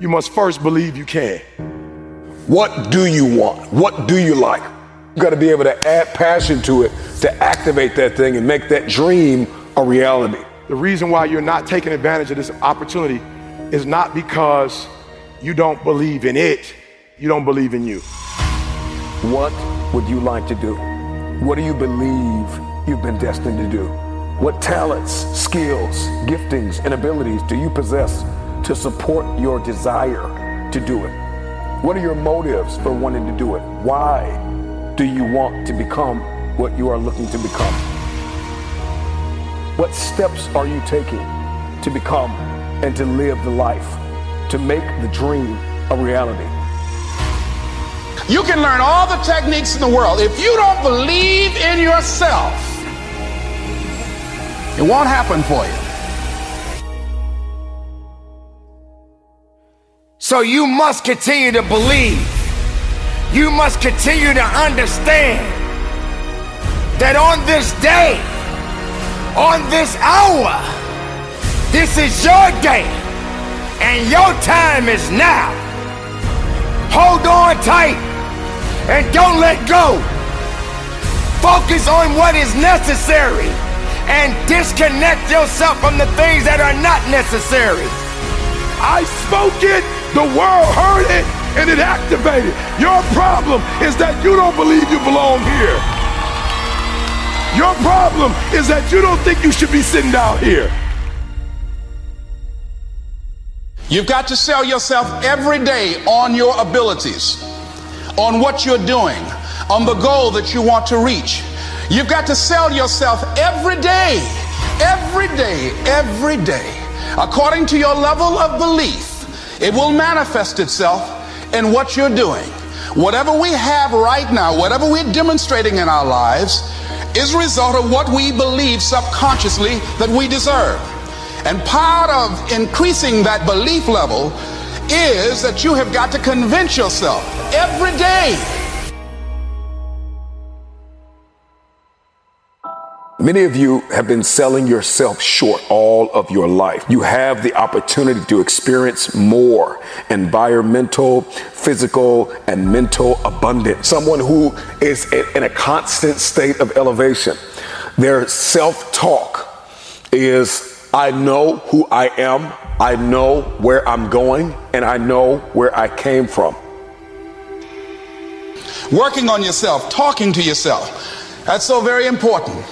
you must first believe you can. What do you want? What do you like? You got to be able to add passion to it to activate that thing and make that dream a reality. The reason why you're not taking advantage of this opportunity is not because you don't believe in it, you don't believe in you. What would you like to do? What do you believe you've been destined to do? What talents, skills, giftings, and abilities do you possess to support your desire to do it? What are your motives for wanting to do it? Why do you want to become what you are looking to become? What steps are you taking to become and to live the life, to make the dream a reality? You can learn all the techniques in the world. If you don't believe in yourself, it won't happen for you. So you must continue to believe. You must continue to understand that on this day, on this hour, this is your day and your time is now. Hold on tight and don't let go. Focus on what is necessary and disconnect yourself from the things that are not necessary. I spoke it, the world heard it, and it activated. Your problem is that you don't believe you belong here. Your problem is that you don't think you should be sitting down here. You've got to sell yourself every day on your abilities, on what you're doing, on the goal that you want to reach. You've got to sell yourself every day, every day, every day, according to your level of belief. It will manifest itself in what you're doing. Whatever we have right now, whatever we're demonstrating in our lives, is a result of what we believe subconsciously that we deserve. And part of increasing that belief level is that you have got to convince yourself every day. Many of you have been selling yourself short all of your life. You have the opportunity to experience more environmental, physical, and mental abundance. Someone who is in a constant state of elevation. Their self talk is I know who I am, I know where I'm going, and I know where I came from. Working on yourself, talking to yourself. That's so very important.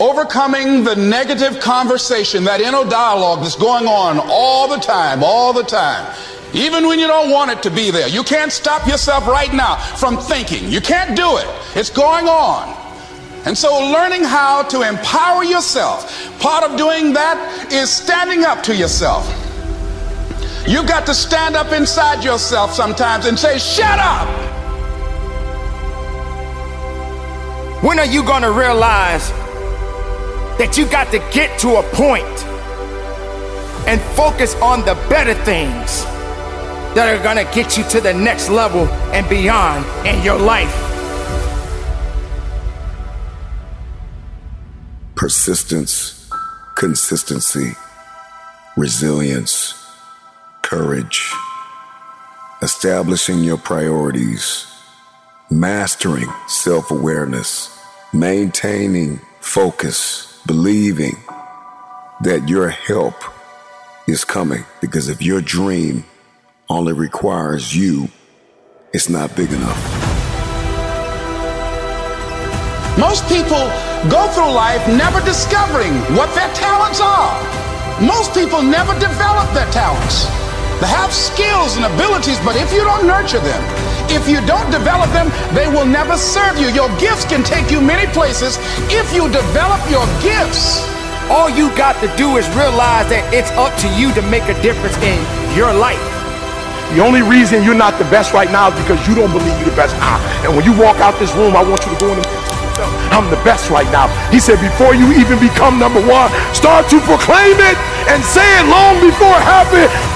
Overcoming the negative conversation, that inner dialogue that's going on all the time, all the time. Even when you don't want it to be there. You can't stop yourself right now from thinking. You can't do it. It's going on. And so, learning how to empower yourself, part of doing that is standing up to yourself. You've got to stand up inside yourself sometimes and say, Shut up! When are you going to realize that you got to get to a point and focus on the better things that are gonna get you to the next level and beyond in your life. Persistence, consistency, resilience, courage, establishing your priorities, mastering self awareness, maintaining focus, believing that your help is coming. Because if your dream only requires you, it's not big enough. Most people go through life never discovering what their talents are. Most people never develop their talents. They have skills and abilities, but if you don't nurture them, if you don't develop them, they will never serve you. Your gifts can take you many places if you develop your gifts. All you got to do is realize that it's up to you to make a difference in your life. The only reason you're not the best right now is because you don't believe you're the best now. And when you walk out this room, I want you to go in and yourself, I'm the best right now. He said, before you even become number one, start to proclaim it and say it long before it happens.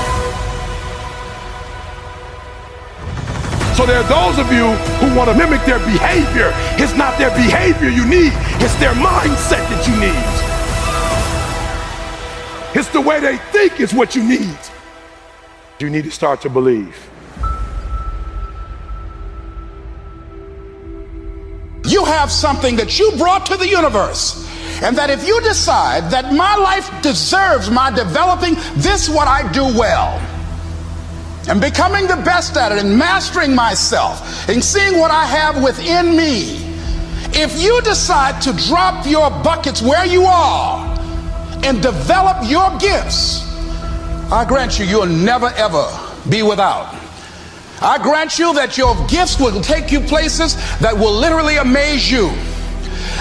There are those of you who want to mimic their behavior. It's not their behavior you need, it's their mindset that you need. It's the way they think is what you need. You need to start to believe. You have something that you brought to the universe. And that if you decide that my life deserves my developing this, what I do well, and becoming the best at it, and mastering myself, and seeing what I have within me, if you decide to drop your buckets where you are and develop your gifts, I grant you, you'll never ever be without. I grant you that your gifts will take you places that will literally amaze you.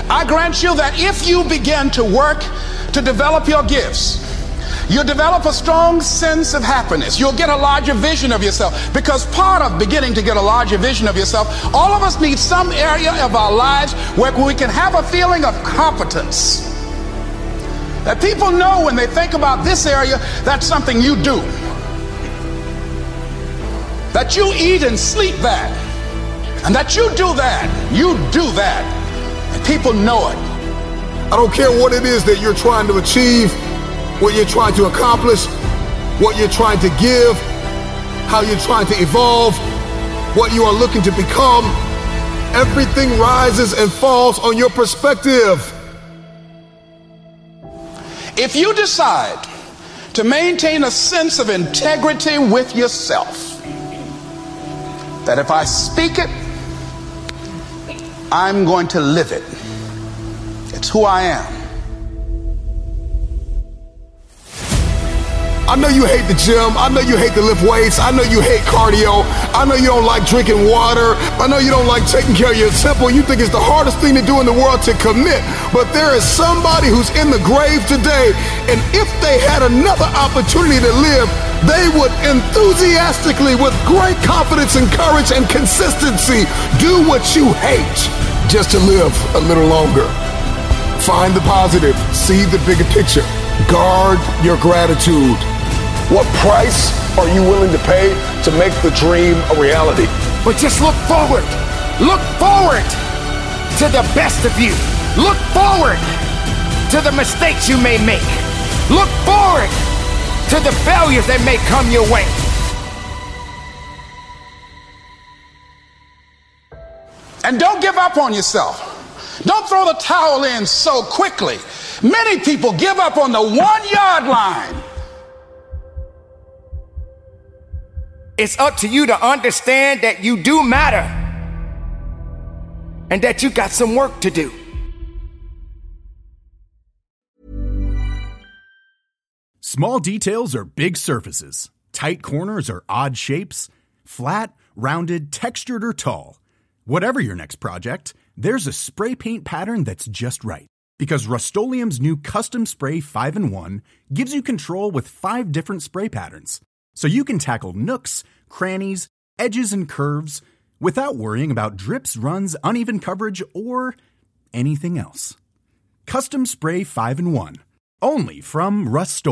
I grant you that if you begin to work to develop your gifts, you'll develop a strong sense of happiness. You'll get a larger vision of yourself. Because part of beginning to get a larger vision of yourself, all of us need some area of our lives where we can have a feeling of competence. That people know when they think about this area, that's something you do. That you eat and sleep that. And that you do that. You do that. And people know it. I don't care what it is that you're trying to achieve, what you're trying to accomplish, what you're trying to give, how you're trying to evolve, what you are looking to become. Everything rises and falls on your perspective. If you decide to maintain a sense of integrity with yourself, that if I speak it, I'm going to live it. It's who I am. I know you hate the gym. I know you hate to lift weights. I know you hate cardio. I know you don't like drinking water. I know you don't like taking care of your temple. You think it's the hardest thing to do in the world to commit. But there is somebody who's in the grave today, and if they had another opportunity to live, they would enthusiastically, with great confidence and courage and consistency, do what you hate just to live a little longer. Find the positive, see the bigger picture, guard your gratitude. What price are you willing to pay to make the dream a reality? But just look forward. Look forward to the best of you. Look forward to the mistakes you may make. Look forward to the failures that may come your way. And don't give up on yourself. Don't throw the towel in so quickly. Many people give up on the one yard line. It's up to you to understand that you do matter and that you got some work to do. Small details are big surfaces, tight corners are odd shapes, flat, rounded, textured, or tall. Whatever your next project, there's a spray paint pattern that's just right. Because Rust new Custom Spray 5 in 1 gives you control with five different spray patterns. So you can tackle nooks, crannies, edges, and curves without worrying about drips, runs, uneven coverage, or anything else. Custom Spray 5 in 1. Only from Rust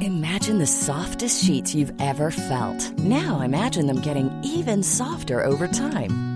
Imagine the softest sheets you've ever felt. Now imagine them getting even softer over time.